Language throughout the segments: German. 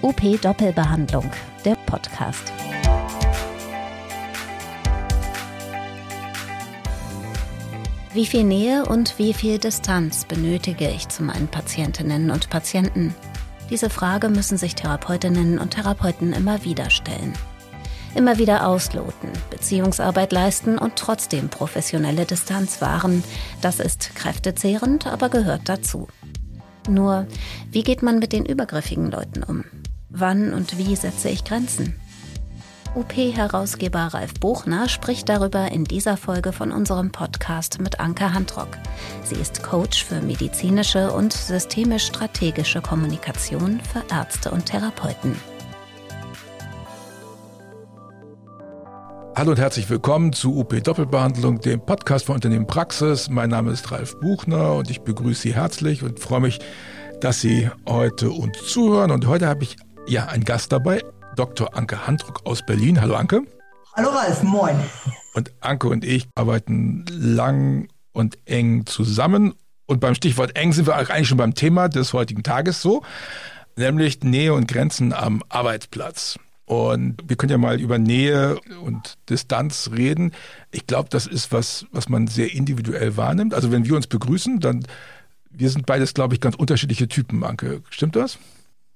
UP Doppelbehandlung, der Podcast. Wie viel Nähe und wie viel Distanz benötige ich zu meinen Patientinnen und Patienten? Diese Frage müssen sich Therapeutinnen und Therapeuten immer wieder stellen. Immer wieder ausloten, Beziehungsarbeit leisten und trotzdem professionelle Distanz wahren, das ist kräftezehrend, aber gehört dazu. Nur, wie geht man mit den übergriffigen Leuten um? Wann und wie setze ich Grenzen? UP-Herausgeber Ralf Buchner spricht darüber in dieser Folge von unserem Podcast mit Anke Handrock. Sie ist Coach für medizinische und systemisch-strategische Kommunikation für Ärzte und Therapeuten. Hallo und herzlich willkommen zu UP Doppelbehandlung, dem Podcast von Unternehmen Praxis. Mein Name ist Ralf Buchner und ich begrüße Sie herzlich und freue mich, dass Sie heute uns zuhören. Und heute habe ich ja einen Gast dabei, Dr. Anke Handruck aus Berlin. Hallo Anke. Hallo Ralf, moin. Und Anke und ich arbeiten lang und eng zusammen. Und beim Stichwort eng sind wir eigentlich schon beim Thema des heutigen Tages so, nämlich Nähe und Grenzen am Arbeitsplatz. Und wir können ja mal über Nähe und Distanz reden. Ich glaube, das ist was, was man sehr individuell wahrnimmt. Also wenn wir uns begrüßen, dann, wir sind beides, glaube ich, ganz unterschiedliche Typen, Anke. Stimmt das?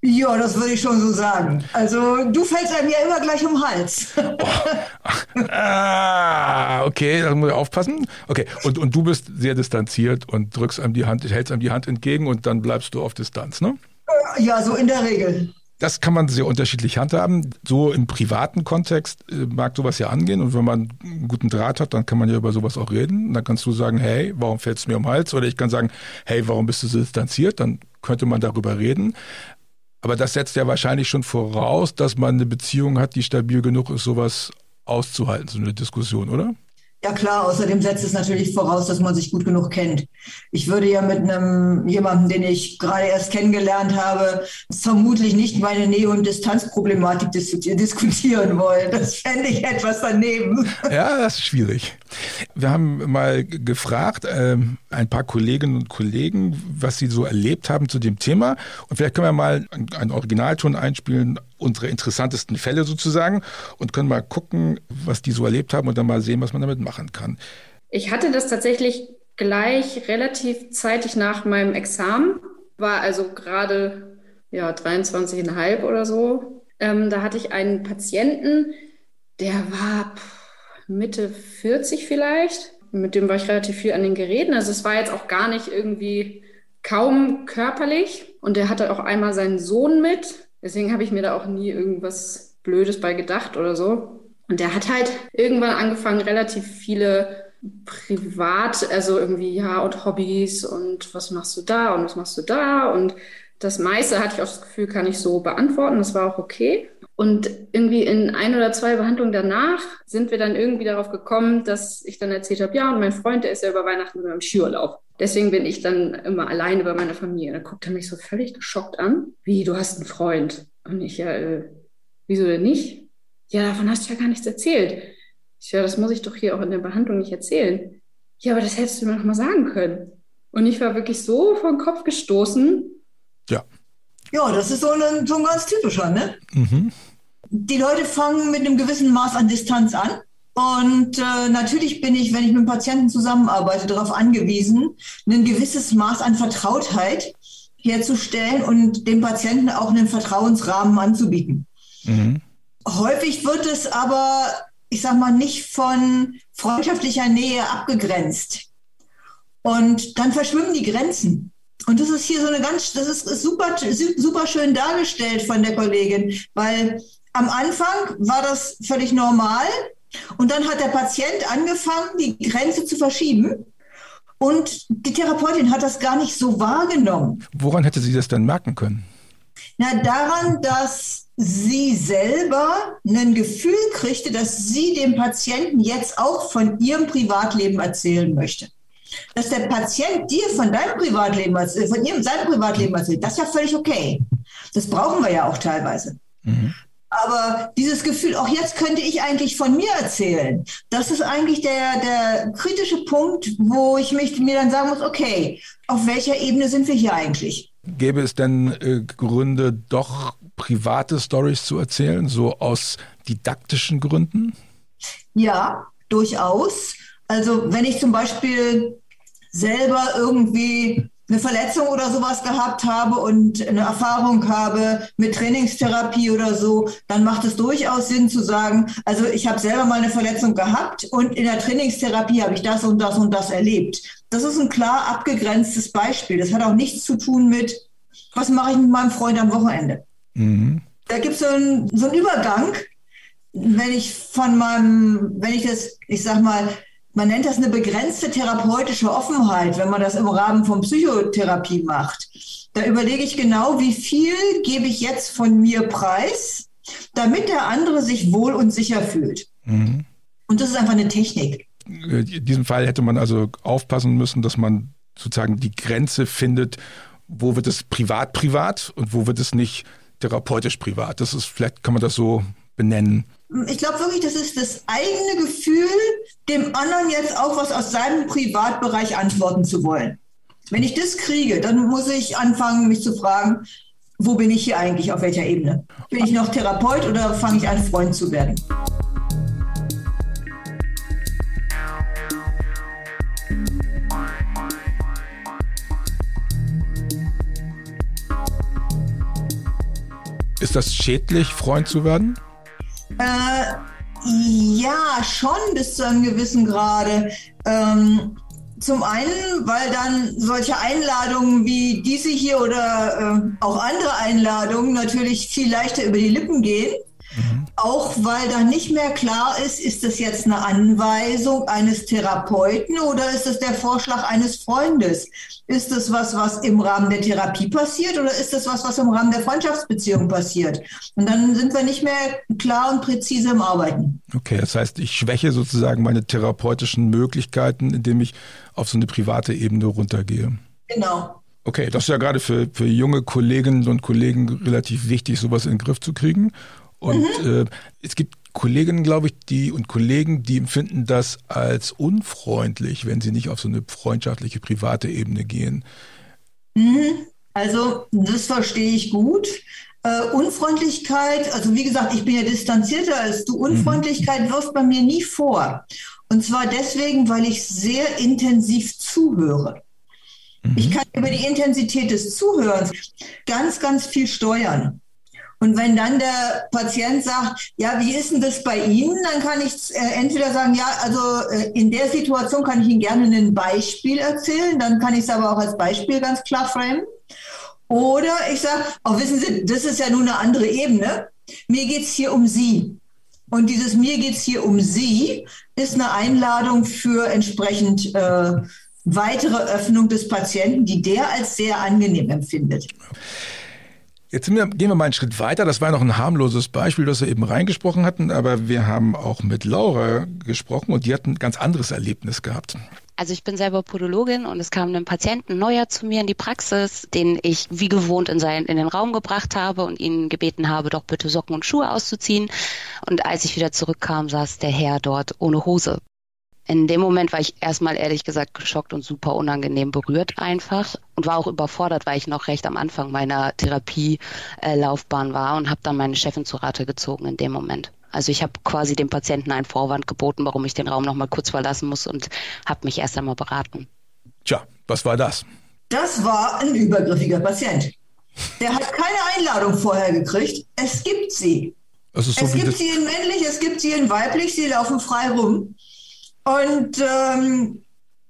Ja, das würde ich schon so sagen. Also du fällst einem ja immer gleich um den Hals. Oh. Ah, okay, da muss ich aufpassen. Okay, und, und du bist sehr distanziert und drückst einem die Hand, hältst einem die Hand entgegen und dann bleibst du auf Distanz, ne? Ja, so in der Regel. Das kann man sehr unterschiedlich handhaben. So im privaten Kontext äh, mag sowas ja angehen. Und wenn man einen guten Draht hat, dann kann man ja über sowas auch reden. Und dann kannst du sagen, hey, warum fällst du mir um den Hals? Oder ich kann sagen, hey, warum bist du so distanziert? Dann könnte man darüber reden. Aber das setzt ja wahrscheinlich schon voraus, dass man eine Beziehung hat, die stabil genug ist, sowas auszuhalten, so eine Diskussion, oder? Ja klar, außerdem setzt es natürlich voraus, dass man sich gut genug kennt. Ich würde ja mit einem jemandem, den ich gerade erst kennengelernt habe, vermutlich nicht meine Nähe- und Distanzproblematik diskutieren wollen. Das fände ich etwas daneben. Ja, das ist schwierig. Wir haben mal gefragt, äh, ein paar Kolleginnen und Kollegen, was sie so erlebt haben zu dem Thema. Und vielleicht können wir mal einen Originalton einspielen, unsere interessantesten Fälle sozusagen, und können mal gucken, was die so erlebt haben und dann mal sehen, was man damit machen kann. Ich hatte das tatsächlich gleich relativ zeitig nach meinem Examen, war also gerade ja, 23,5 oder so. Ähm, da hatte ich einen Patienten, der war Mitte 40 vielleicht. Mit dem war ich relativ viel an den Geräten. Also es war jetzt auch gar nicht irgendwie kaum körperlich. Und der hatte auch einmal seinen Sohn mit. Deswegen habe ich mir da auch nie irgendwas Blödes bei gedacht oder so. Und der hat halt irgendwann angefangen, relativ viele privat, also irgendwie, ja, und Hobbys und was machst du da und was machst du da und das meiste hatte ich auch das Gefühl, kann ich so beantworten. Das war auch okay. Und irgendwie in ein oder zwei Behandlungen danach sind wir dann irgendwie darauf gekommen, dass ich dann erzählt habe, ja, und mein Freund, der ist ja über Weihnachten mit meinem Skiurlaub. Deswegen bin ich dann immer alleine bei meiner Familie. Da guckt er mich so völlig geschockt an. Wie, du hast einen Freund? Und ich, ja, äh, wieso denn nicht? Ja, davon hast du ja gar nichts erzählt. Ich, ja, das muss ich doch hier auch in der Behandlung nicht erzählen. Ja, aber das hättest du mir noch mal sagen können. Und ich war wirklich so vom Kopf gestoßen, ja. Ja, das ist so ein, so ein ganz typischer, ne? Mhm. Die Leute fangen mit einem gewissen Maß an Distanz an. Und äh, natürlich bin ich, wenn ich mit Patienten zusammenarbeite, darauf angewiesen, ein gewisses Maß an Vertrautheit herzustellen und dem Patienten auch einen Vertrauensrahmen anzubieten. Mhm. Häufig wird es aber, ich sag mal, nicht von freundschaftlicher Nähe abgegrenzt. Und dann verschwimmen die Grenzen. Und das ist hier so eine ganz, das ist super, super schön dargestellt von der Kollegin, weil am Anfang war das völlig normal und dann hat der Patient angefangen, die Grenze zu verschieben. Und die Therapeutin hat das gar nicht so wahrgenommen. Woran hätte sie das dann merken können? Na, daran, dass sie selber ein Gefühl kriegte, dass sie dem Patienten jetzt auch von ihrem Privatleben erzählen möchte dass der Patient dir von deinem Privatleben, von ihrem, seinem Privatleben erzählt, das ist ja völlig okay. Das brauchen wir ja auch teilweise. Mhm. Aber dieses Gefühl, auch jetzt könnte ich eigentlich von mir erzählen, das ist eigentlich der, der kritische Punkt, wo ich mich, mir dann sagen muss, okay, auf welcher Ebene sind wir hier eigentlich? Gäbe es denn äh, Gründe, doch private Stories zu erzählen, so aus didaktischen Gründen? Ja, durchaus. Also wenn ich zum Beispiel selber irgendwie eine Verletzung oder sowas gehabt habe und eine Erfahrung habe mit Trainingstherapie oder so, dann macht es durchaus Sinn zu sagen, also ich habe selber mal eine Verletzung gehabt und in der Trainingstherapie habe ich das und das und das erlebt. Das ist ein klar abgegrenztes Beispiel. Das hat auch nichts zu tun mit, was mache ich mit meinem Freund am Wochenende. Mhm. Da gibt so es so einen Übergang, wenn ich von meinem, wenn ich das, ich sag mal, man nennt das eine begrenzte therapeutische Offenheit, wenn man das im Rahmen von Psychotherapie macht. Da überlege ich genau, wie viel gebe ich jetzt von mir preis, damit der andere sich wohl und sicher fühlt. Mhm. Und das ist einfach eine Technik. In diesem Fall hätte man also aufpassen müssen, dass man sozusagen die Grenze findet, wo wird es privat privat und wo wird es nicht therapeutisch privat. Das ist, vielleicht kann man das so benennen. Ich glaube wirklich, das ist das eigene Gefühl, dem anderen jetzt auch was aus seinem Privatbereich antworten zu wollen. Wenn ich das kriege, dann muss ich anfangen, mich zu fragen, wo bin ich hier eigentlich, auf welcher Ebene? Bin ich noch Therapeut oder fange ich an, Freund zu werden? Ist das schädlich, Freund zu werden? Äh, ja, schon bis zu einem gewissen Grade. Ähm, zum einen, weil dann solche Einladungen wie diese hier oder äh, auch andere Einladungen natürlich viel leichter über die Lippen gehen. Auch weil dann nicht mehr klar ist, ist das jetzt eine Anweisung eines Therapeuten oder ist es der Vorschlag eines Freundes? Ist das was, was im Rahmen der Therapie passiert oder ist das was, was im Rahmen der Freundschaftsbeziehung passiert? Und dann sind wir nicht mehr klar und präzise im Arbeiten. Okay, das heißt, ich schwäche sozusagen meine therapeutischen Möglichkeiten, indem ich auf so eine private Ebene runtergehe. Genau. Okay, das ist ja gerade für, für junge Kolleginnen und Kollegen relativ wichtig, sowas in den Griff zu kriegen. Und mhm. äh, es gibt Kolleginnen, glaube ich, die und Kollegen, die empfinden das als unfreundlich, wenn sie nicht auf so eine freundschaftliche, private Ebene gehen. Mhm. Also, das verstehe ich gut. Uh, Unfreundlichkeit, also wie gesagt, ich bin ja distanzierter als du. Unfreundlichkeit mhm. wirft bei mir nie vor. Und zwar deswegen, weil ich sehr intensiv zuhöre. Mhm. Ich kann über die Intensität des Zuhörens ganz, ganz viel steuern. Und wenn dann der Patient sagt, ja, wie ist denn das bei Ihnen, dann kann ich äh, entweder sagen, ja, also äh, in der Situation kann ich Ihnen gerne ein Beispiel erzählen, dann kann ich es aber auch als Beispiel ganz klar framen. Oder ich sage, auch oh, wissen Sie, das ist ja nur eine andere Ebene. Mir geht es hier um Sie. Und dieses Mir geht es hier um Sie ist eine Einladung für entsprechend äh, weitere Öffnung des Patienten, die der als sehr angenehm empfindet. Jetzt wir, gehen wir mal einen Schritt weiter. Das war noch ein harmloses Beispiel, das wir eben reingesprochen hatten, aber wir haben auch mit Laura gesprochen und die hat ein ganz anderes Erlebnis gehabt. Also ich bin selber Podologin und es kam ein Patienten neuer zu mir in die Praxis, den ich wie gewohnt in, seinen, in den Raum gebracht habe und ihn gebeten habe, doch bitte Socken und Schuhe auszuziehen. Und als ich wieder zurückkam, saß der Herr dort ohne Hose in dem Moment war ich erstmal ehrlich gesagt geschockt und super unangenehm berührt einfach und war auch überfordert, weil ich noch recht am Anfang meiner Therapielaufbahn war und habe dann meine Chefin zu Rate gezogen in dem Moment. Also ich habe quasi dem Patienten einen Vorwand geboten, warum ich den Raum noch mal kurz verlassen muss und habe mich erst einmal beraten. Tja, was war das? Das war ein übergriffiger Patient. Der hat keine Einladung vorher gekriegt. Es gibt sie. es, so es gibt sie in männlich, es gibt sie in weiblich, sie laufen frei rum. Und ähm,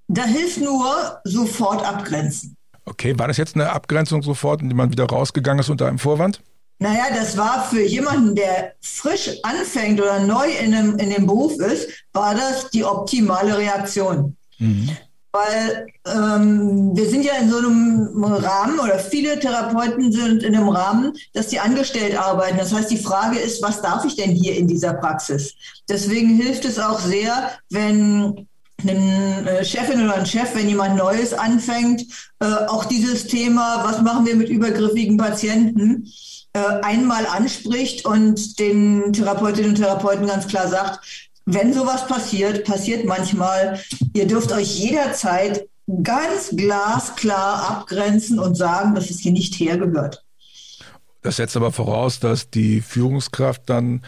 da hilft nur sofort abgrenzen. Okay, war das jetzt eine Abgrenzung sofort, indem man wieder rausgegangen ist unter einem Vorwand? Naja, das war für jemanden, der frisch anfängt oder neu in dem, in dem Beruf ist, war das die optimale Reaktion. Mhm. Weil ähm, wir sind ja in so einem Rahmen oder viele Therapeuten sind in einem Rahmen, dass die angestellt arbeiten. Das heißt, die Frage ist, was darf ich denn hier in dieser Praxis? Deswegen hilft es auch sehr, wenn eine äh, Chefin oder ein Chef, wenn jemand Neues anfängt, äh, auch dieses Thema, was machen wir mit übergriffigen Patienten, äh, einmal anspricht und den Therapeutinnen und Therapeuten ganz klar sagt, wenn sowas passiert, passiert manchmal, ihr dürft euch jederzeit ganz glasklar abgrenzen und sagen, dass es hier nicht hergehört. Das setzt aber voraus, dass die Führungskraft dann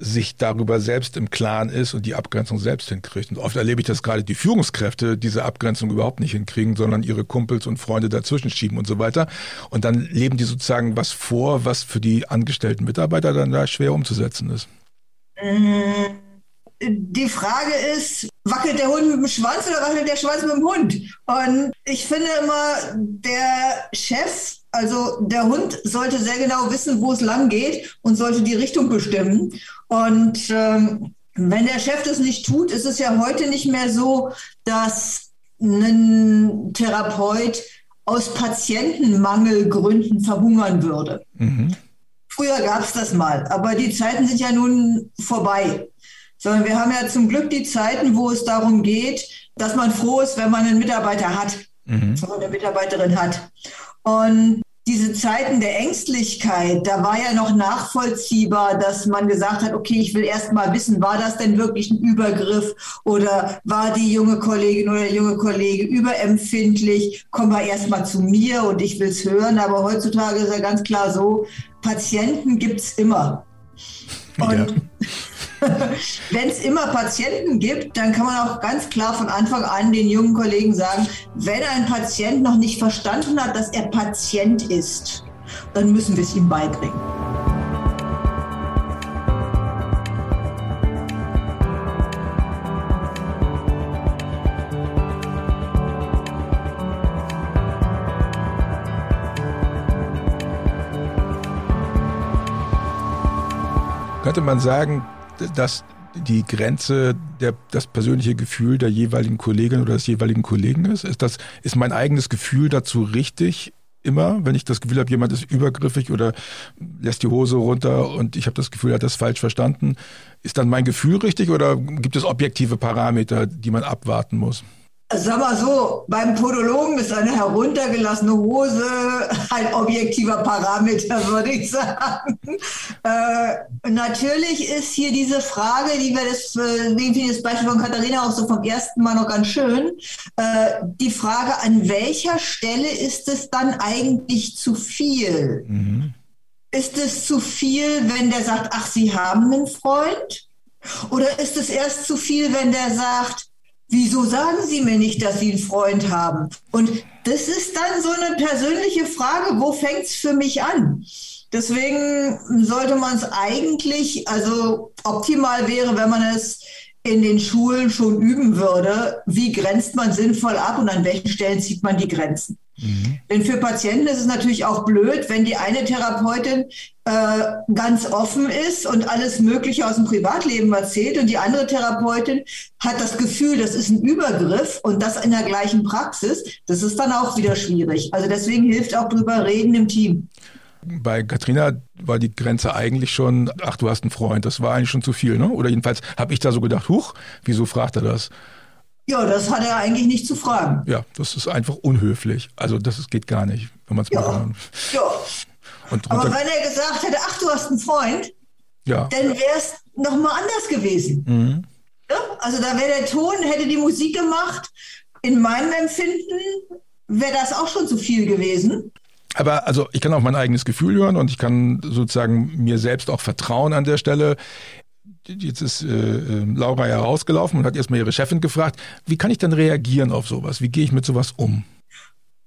sich darüber selbst im Klaren ist und die Abgrenzung selbst hinkriegt. Und oft erlebe ich, dass gerade die Führungskräfte diese Abgrenzung überhaupt nicht hinkriegen, sondern ihre Kumpels und Freunde dazwischen schieben und so weiter. Und dann leben die sozusagen was vor, was für die angestellten Mitarbeiter dann da schwer umzusetzen ist. Die Frage ist, wackelt der Hund mit dem Schwanz oder wackelt der Schwanz mit dem Hund? Und ich finde immer, der Chef also der Hund sollte sehr genau wissen, wo es lang geht und sollte die Richtung bestimmen. Und ähm, wenn der Chef das nicht tut, ist es ja heute nicht mehr so, dass ein Therapeut aus Patientenmangelgründen verhungern würde. Mhm. Früher gab es das mal, aber die Zeiten sind ja nun vorbei. Sondern wir haben ja zum Glück die Zeiten, wo es darum geht, dass man froh ist, wenn man einen Mitarbeiter hat, mhm. wenn man eine Mitarbeiterin hat. Und diese Zeiten der Ängstlichkeit, da war ja noch nachvollziehbar, dass man gesagt hat, okay, ich will erst mal wissen, war das denn wirklich ein Übergriff oder war die junge Kollegin oder der junge Kollege überempfindlich? Komm mal erst mal zu mir und ich will es hören. Aber heutzutage ist ja ganz klar so, Patienten gibt es immer. Und ja. Wenn es immer Patienten gibt, dann kann man auch ganz klar von Anfang an den jungen Kollegen sagen, wenn ein Patient noch nicht verstanden hat, dass er Patient ist, dann müssen wir es ihm beibringen. Könnte man sagen, dass die Grenze der, das persönliche Gefühl der jeweiligen Kollegin oder des jeweiligen Kollegen ist? Ist das, ist mein eigenes Gefühl dazu richtig? Immer, wenn ich das Gefühl habe, jemand ist übergriffig oder lässt die Hose runter und ich habe das Gefühl, er hat das falsch verstanden, ist dann mein Gefühl richtig oder gibt es objektive Parameter, die man abwarten muss? Sag mal so, beim Podologen ist eine heruntergelassene Hose ein objektiver Parameter, würde ich sagen. Äh, natürlich ist hier diese Frage, die wir das, äh, wie das Beispiel von Katharina auch so vom ersten Mal noch ganz schön, äh, die Frage, an welcher Stelle ist es dann eigentlich zu viel? Mhm. Ist es zu viel, wenn der sagt, ach, Sie haben einen Freund? Oder ist es erst zu viel, wenn der sagt, wieso sagen Sie mir nicht, dass Sie einen Freund haben? Und das ist dann so eine persönliche Frage, wo fängt es für mich an? Deswegen sollte man es eigentlich, also optimal wäre, wenn man es in den Schulen schon üben würde, wie grenzt man sinnvoll ab und an welchen Stellen zieht man die Grenzen. Mhm. Denn für Patienten ist es natürlich auch blöd, wenn die eine Therapeutin äh, ganz offen ist und alles Mögliche aus dem Privatleben erzählt und die andere Therapeutin hat das Gefühl, das ist ein Übergriff und das in der gleichen Praxis. Das ist dann auch wieder schwierig. Also deswegen hilft auch drüber reden im Team. Bei Katrina war die Grenze eigentlich schon, ach, du hast einen Freund, das war eigentlich schon zu viel, ne? Oder jedenfalls habe ich da so gedacht, huch, wieso fragt er das? Ja, das hat er eigentlich nicht zu fragen. Ja, das ist einfach unhöflich. Also das geht gar nicht, wenn man es ja. mal kann. Ja. Und Aber wenn er gesagt hätte, ach, du hast einen Freund, ja. dann wäre es nochmal anders gewesen. Mhm. Ja? Also da wäre der Ton, hätte die Musik gemacht. In meinem Empfinden wäre das auch schon zu viel gewesen. Aber also ich kann auch mein eigenes Gefühl hören und ich kann sozusagen mir selbst auch vertrauen an der Stelle. Jetzt ist äh, äh, Laura ja rausgelaufen und hat erstmal ihre Chefin gefragt, wie kann ich denn reagieren auf sowas? Wie gehe ich mit sowas um?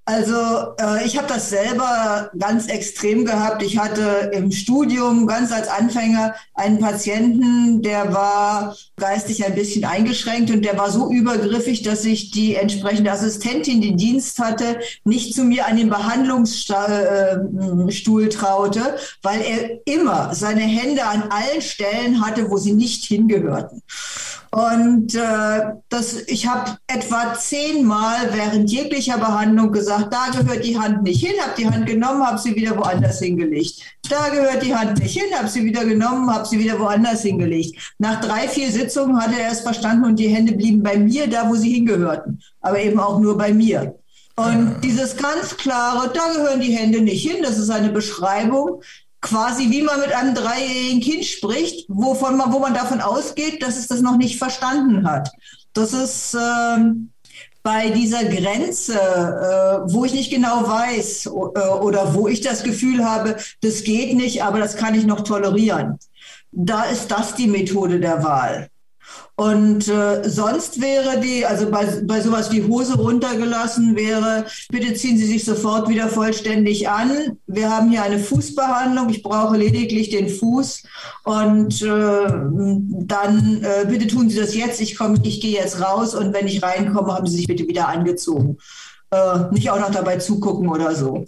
Also äh, ich habe das selber ganz extrem gehabt. Ich hatte im Studium ganz als Anfänger einen Patienten, der war geistig ein bisschen eingeschränkt und der war so übergriffig, dass ich die entsprechende Assistentin, die Dienst hatte, nicht zu mir an den Behandlungsstuhl äh, traute, weil er immer seine Hände an allen Stellen hatte, wo sie nicht hingehörten. Und äh, das, ich habe etwa zehnmal während jeglicher Behandlung gesagt, da gehört die Hand nicht hin, habe die Hand genommen, habe sie wieder woanders hingelegt. Da gehört die Hand nicht hin, habe sie wieder genommen, habe sie wieder woanders hingelegt. Nach drei, vier Sitzungen hatte er es verstanden und die Hände blieben bei mir, da wo sie hingehörten, aber eben auch nur bei mir. Und dieses ganz klare, da gehören die Hände nicht hin, das ist eine Beschreibung, quasi wie man mit einem dreijährigen Kind spricht, wovon man, wo man davon ausgeht, dass es das noch nicht verstanden hat. Das ist, ähm, bei dieser Grenze, äh, wo ich nicht genau weiß äh, oder wo ich das Gefühl habe, das geht nicht, aber das kann ich noch tolerieren. Da ist das die Methode der Wahl. Und äh, sonst wäre die, also bei, bei sowas wie Hose runtergelassen wäre, bitte ziehen Sie sich sofort wieder vollständig an. Wir haben hier eine Fußbehandlung. Ich brauche lediglich den Fuß. Und äh, dann äh, bitte tun Sie das jetzt. Ich komme, ich gehe jetzt raus und wenn ich reinkomme, haben Sie sich bitte wieder angezogen. Äh, nicht auch noch dabei zugucken oder so.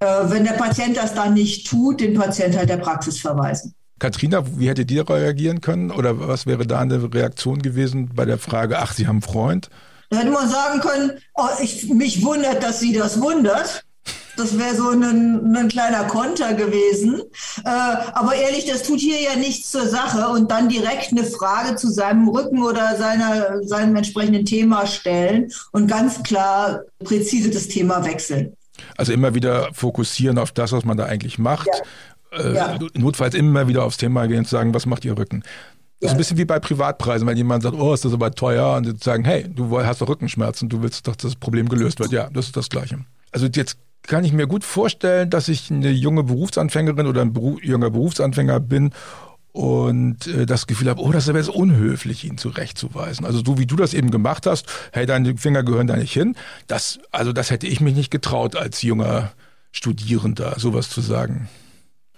Äh, wenn der Patient das dann nicht tut, den Patient halt der Praxis verweisen. Katrina, wie hättet ihr reagieren können? Oder was wäre da eine Reaktion gewesen bei der Frage, ach, Sie haben einen Freund? Da hätte man sagen können, oh, ich, mich wundert, dass Sie das wundert. Das wäre so ein, ein, kleiner Konter gewesen. Äh, aber ehrlich, das tut hier ja nichts zur Sache. Und dann direkt eine Frage zu seinem Rücken oder seiner, seinem entsprechenden Thema stellen und ganz klar präzise das Thema wechseln. Also immer wieder fokussieren auf das, was man da eigentlich macht. Ja äh, ja. notfalls immer wieder aufs Thema gehen und sagen, was macht ihr Rücken? Das ist ein bisschen wie bei Privatpreisen, wenn jemand sagt, oh, ist das aber teuer und sie sagen, hey, du hast doch Rückenschmerzen, du willst doch, dass das Problem gelöst wird. Ja, das ist das Gleiche. Also jetzt kann ich mir gut vorstellen, dass ich eine junge Berufsanfängerin oder ein Beruf, junger Berufsanfänger bin und äh, das Gefühl habe, oh, das wäre jetzt unhöflich, ihn zurechtzuweisen. Also so wie du das eben gemacht hast, hey, deine Finger gehören da nicht hin. Das, also das hätte ich mich nicht getraut als junger Studierender, sowas zu sagen.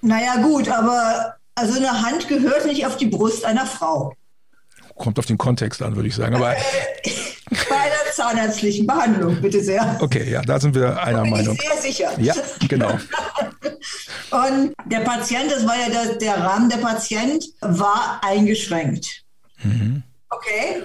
Naja, gut, aber also eine Hand gehört nicht auf die Brust einer Frau. Kommt auf den Kontext an, würde ich sagen. Aber Bei einer zahnärztlichen Behandlung, bitte sehr. Okay, ja, da sind wir einer bin Meinung. Ich sehr sicher. Ja, genau. Und der Patient, das war ja der, der Rahmen, der Patient war eingeschränkt. Mhm. Okay,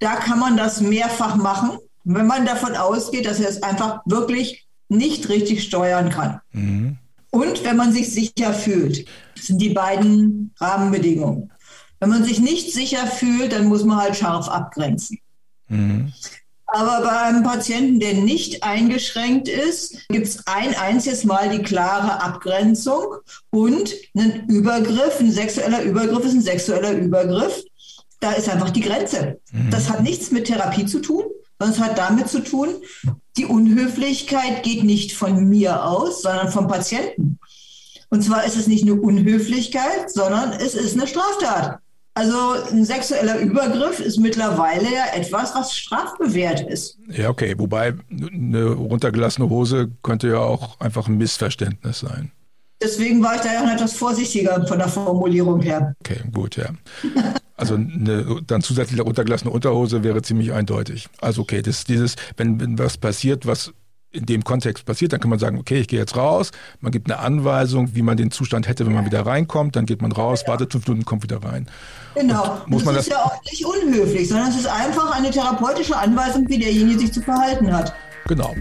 da kann man das mehrfach machen, wenn man davon ausgeht, dass er es einfach wirklich nicht richtig steuern kann. Mhm und wenn man sich sicher fühlt. Das sind die beiden Rahmenbedingungen. Wenn man sich nicht sicher fühlt, dann muss man halt scharf abgrenzen. Mhm. Aber bei einem Patienten, der nicht eingeschränkt ist, gibt es ein einziges Mal die klare Abgrenzung und ein Übergriff, ein sexueller Übergriff ist ein sexueller Übergriff. Da ist einfach die Grenze. Mhm. Das hat nichts mit Therapie zu tun, sondern es hat damit zu tun, die Unhöflichkeit geht nicht von mir aus, sondern vom Patienten. Und zwar ist es nicht eine Unhöflichkeit, sondern es ist eine Straftat. Also ein sexueller Übergriff ist mittlerweile ja etwas, was strafbewehrt ist. Ja, okay. Wobei eine runtergelassene Hose könnte ja auch einfach ein Missverständnis sein. Deswegen war ich da ja etwas vorsichtiger von der Formulierung her. Okay, gut, ja. Also eine dann zusätzlich runtergelassene Unterhose wäre ziemlich eindeutig. Also okay, das dieses, wenn, wenn was passiert, was in dem Kontext passiert, dann kann man sagen, okay, ich gehe jetzt raus. Man gibt eine Anweisung, wie man den Zustand hätte, wenn man wieder reinkommt. Dann geht man raus, ja. wartet fünf Minuten, kommt wieder rein. Genau. Und muss das man ist das ja auch nicht unhöflich, sondern es ist einfach eine therapeutische Anweisung, wie derjenige sich zu verhalten hat. Genau.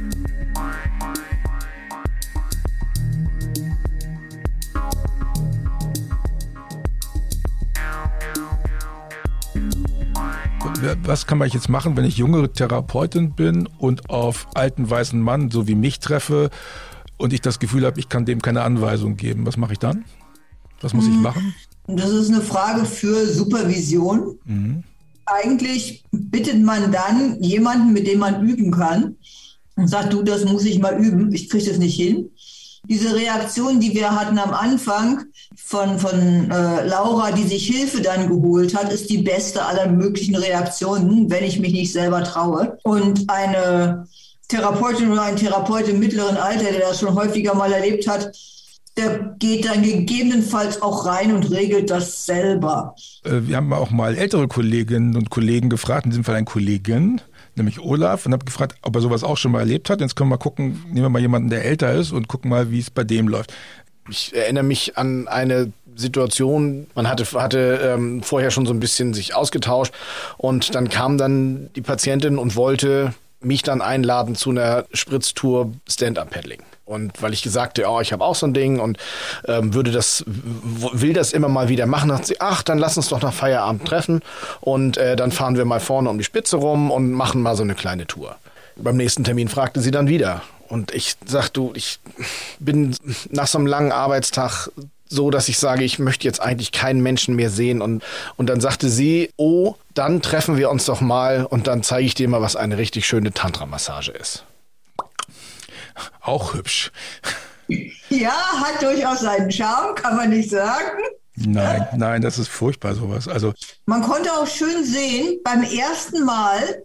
Was kann man jetzt machen, wenn ich junge Therapeutin bin und auf alten weißen Mann so wie mich treffe und ich das Gefühl habe, ich kann dem keine Anweisung geben? Was mache ich dann? Was muss ich hm. machen? Das ist eine Frage für Supervision. Mhm. Eigentlich bittet man dann jemanden, mit dem man üben kann und sagt, du, das muss ich mal üben, ich kriege das nicht hin. Diese Reaktion, die wir hatten am Anfang von, von äh, Laura, die sich Hilfe dann geholt hat, ist die beste aller möglichen Reaktionen, wenn ich mich nicht selber traue. Und eine Therapeutin oder ein Therapeut im mittleren Alter, der das schon häufiger mal erlebt hat, der geht dann gegebenenfalls auch rein und regelt das selber. Äh, wir haben auch mal ältere Kolleginnen und Kollegen gefragt, in diesem Fall ein Kollegin, nämlich Olaf, und habe gefragt, ob er sowas auch schon mal erlebt hat. Jetzt können wir mal gucken, nehmen wir mal jemanden, der älter ist und gucken mal, wie es bei dem läuft. Ich erinnere mich an eine Situation, man hatte, hatte ähm, vorher schon so ein bisschen sich ausgetauscht und dann kam dann die Patientin und wollte mich dann einladen zu einer Spritztour Stand-Up-Paddling. Und weil ich gesagt habe, oh, ich habe auch so ein Ding und ähm, würde das, will das immer mal wieder machen, hat sie, ach, dann lass uns doch nach Feierabend treffen und äh, dann fahren wir mal vorne um die Spitze rum und machen mal so eine kleine Tour. Beim nächsten Termin fragte sie dann wieder. Und ich sag, du, ich bin nach so einem langen Arbeitstag so, dass ich sage, ich möchte jetzt eigentlich keinen Menschen mehr sehen. Und, und dann sagte sie, oh, dann treffen wir uns doch mal und dann zeige ich dir mal, was eine richtig schöne Tantra-Massage ist. Auch hübsch. Ja, hat durchaus seinen Charme, kann man nicht sagen. Nein, nein, das ist furchtbar sowas. Also man konnte auch schön sehen, beim ersten Mal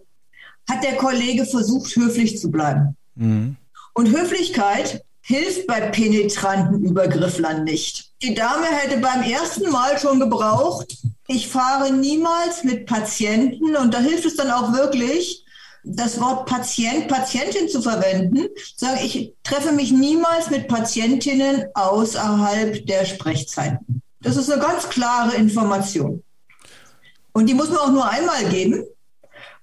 hat der Kollege versucht, höflich zu bleiben. Mhm. Und Höflichkeit hilft bei penetranten Übergrifflern nicht. Die Dame hätte beim ersten Mal schon gebraucht, ich fahre niemals mit Patienten und da hilft es dann auch wirklich, das Wort Patient, Patientin zu verwenden, sage ich treffe mich niemals mit Patientinnen außerhalb der Sprechzeiten. Das ist eine ganz klare Information. Und die muss man auch nur einmal geben.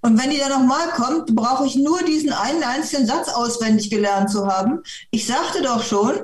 Und wenn die dann nochmal kommt, brauche ich nur diesen einen einzigen Satz auswendig gelernt zu haben. Ich sagte doch schon,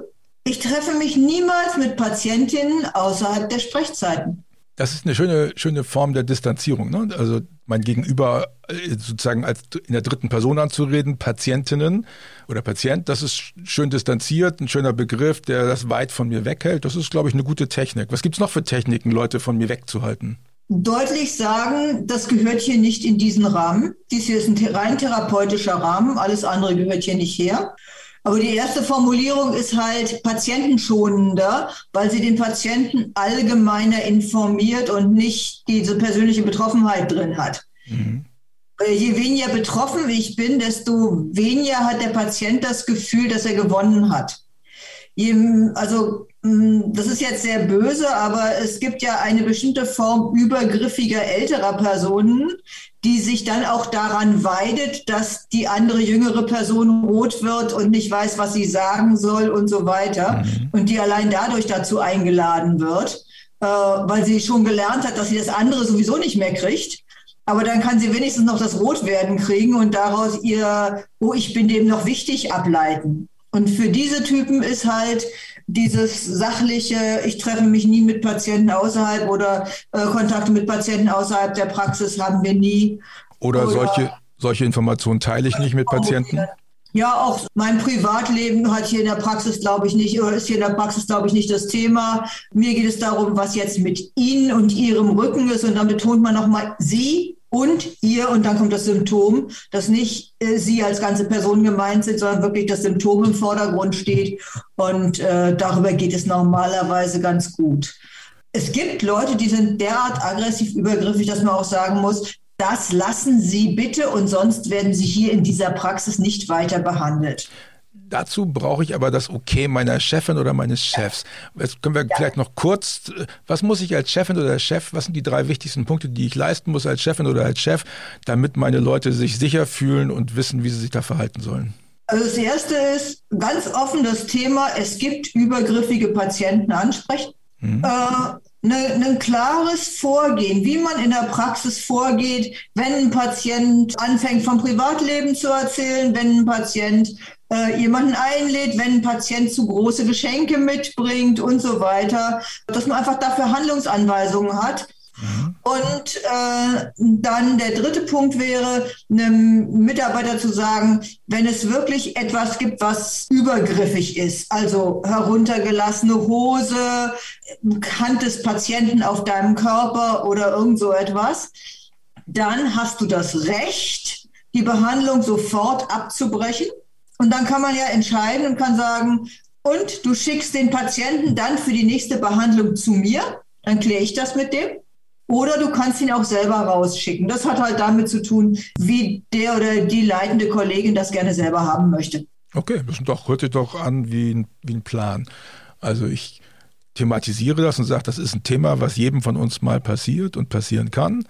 ich treffe mich niemals mit Patientinnen außerhalb der Sprechzeiten. Das ist eine schöne, schöne Form der Distanzierung. Ne? Also mein Gegenüber äh, sozusagen als in der dritten Person anzureden, Patientinnen oder Patient, das ist schön distanziert, ein schöner Begriff, der das weit von mir weghält. Das ist, glaube ich, eine gute Technik. Was gibt es noch für Techniken, Leute von mir wegzuhalten? Deutlich sagen, das gehört hier nicht in diesen Rahmen. Dies hier ist ein rein therapeutischer Rahmen, alles andere gehört hier nicht her. Aber die erste Formulierung ist halt patientenschonender, weil sie den Patienten allgemeiner informiert und nicht diese persönliche Betroffenheit drin hat. Mhm. Äh, je weniger betroffen ich bin, desto weniger hat der Patient das Gefühl, dass er gewonnen hat. Je, also das ist jetzt sehr böse, aber es gibt ja eine bestimmte Form übergriffiger älterer Personen, die sich dann auch daran weidet, dass die andere jüngere Person rot wird und nicht weiß, was sie sagen soll und so weiter. Mhm. Und die allein dadurch dazu eingeladen wird, äh, weil sie schon gelernt hat, dass sie das andere sowieso nicht mehr kriegt. Aber dann kann sie wenigstens noch das Rotwerden kriegen und daraus ihr, oh, ich bin dem noch wichtig ableiten. Und für diese Typen ist halt dieses sachliche, ich treffe mich nie mit Patienten außerhalb oder äh, Kontakte mit Patienten außerhalb der Praxis haben wir nie. Oder, oder solche, solche Informationen teile ich nicht mit Patienten? Ja, auch mein Privatleben hat hier in der Praxis, glaube ich, nicht, oder ist hier in der Praxis, glaube ich, nicht das Thema. Mir geht es darum, was jetzt mit Ihnen und Ihrem Rücken ist. Und dann betont man nochmal Sie und ihr und dann kommt das Symptom, dass nicht äh, sie als ganze Person gemeint sind, sondern wirklich das Symptom im Vordergrund steht und äh, darüber geht es normalerweise ganz gut. Es gibt Leute, die sind derart aggressiv übergriffig, dass man auch sagen muss, das lassen Sie bitte und sonst werden Sie hier in dieser Praxis nicht weiter behandelt. Dazu brauche ich aber das Okay meiner Chefin oder meines Chefs. Jetzt können wir ja. vielleicht noch kurz, was muss ich als Chefin oder Chef, was sind die drei wichtigsten Punkte, die ich leisten muss als Chefin oder als Chef, damit meine Leute sich sicher fühlen und wissen, wie sie sich da verhalten sollen? Also das erste ist ganz offen das Thema, es gibt übergriffige Patienten ansprechen. Mhm. Äh, ne, ein klares Vorgehen, wie man in der Praxis vorgeht, wenn ein Patient anfängt vom Privatleben zu erzählen, wenn ein Patient äh, jemanden einlädt, wenn ein Patient zu große Geschenke mitbringt und so weiter, dass man einfach dafür Handlungsanweisungen hat. Mhm. Und äh, dann der dritte Punkt wäre, einem Mitarbeiter zu sagen, wenn es wirklich etwas gibt, was übergriffig ist, also heruntergelassene Hose, Hand des Patienten auf deinem Körper oder irgend so etwas, dann hast du das Recht, die Behandlung sofort abzubrechen und dann kann man ja entscheiden und kann sagen, und du schickst den Patienten dann für die nächste Behandlung zu mir, dann kläre ich das mit dem. Oder du kannst ihn auch selber rausschicken. Das hat halt damit zu tun, wie der oder die leitende Kollegin das gerne selber haben möchte. Okay, das doch, hört sich doch an wie ein, wie ein Plan. Also ich thematisiere das und sage, das ist ein Thema, was jedem von uns mal passiert und passieren kann.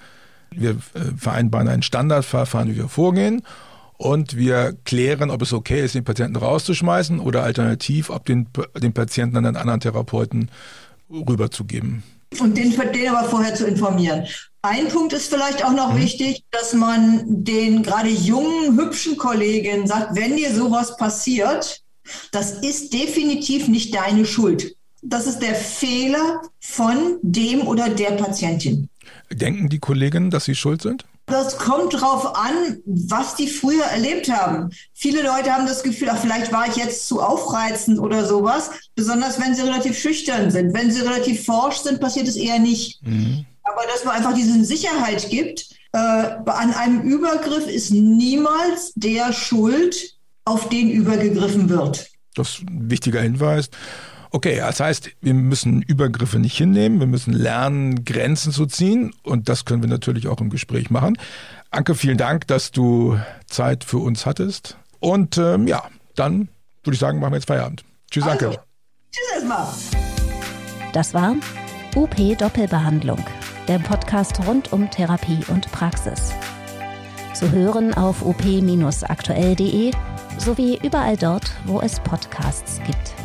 Wir äh, vereinbaren ein Standardverfahren, wie wir vorgehen und wir klären, ob es okay ist, den Patienten rauszuschmeißen oder alternativ, ob den, den Patienten an einen anderen Therapeuten rüberzugeben. Und den, den aber vorher zu informieren. Ein Punkt ist vielleicht auch noch mhm. wichtig, dass man den gerade jungen, hübschen Kolleginnen sagt, wenn dir sowas passiert, das ist definitiv nicht deine Schuld. Das ist der Fehler von dem oder der Patientin. Denken die Kolleginnen, dass sie schuld sind? Das kommt drauf an, was die früher erlebt haben. Viele Leute haben das Gefühl, ach, vielleicht war ich jetzt zu aufreizend oder sowas. besonders wenn sie relativ schüchtern sind. Wenn sie relativ forsch sind, passiert es eher nicht. Mhm. Aber dass man einfach diese Sicherheit gibt, äh, an einem Übergriff ist niemals der schuld, auf den übergegriffen wird. Das ist ein wichtiger Hinweis. Okay, das heißt, wir müssen Übergriffe nicht hinnehmen, wir müssen lernen, Grenzen zu ziehen und das können wir natürlich auch im Gespräch machen. Anke, vielen Dank, dass du Zeit für uns hattest. Und ähm, ja, dann würde ich sagen, machen wir jetzt Feierabend. Tschüss, also, Anke. Tschüss erstmal. Das war UP Doppelbehandlung, der Podcast rund um Therapie und Praxis. Zu hören auf op-aktuell.de sowie überall dort, wo es Podcasts gibt.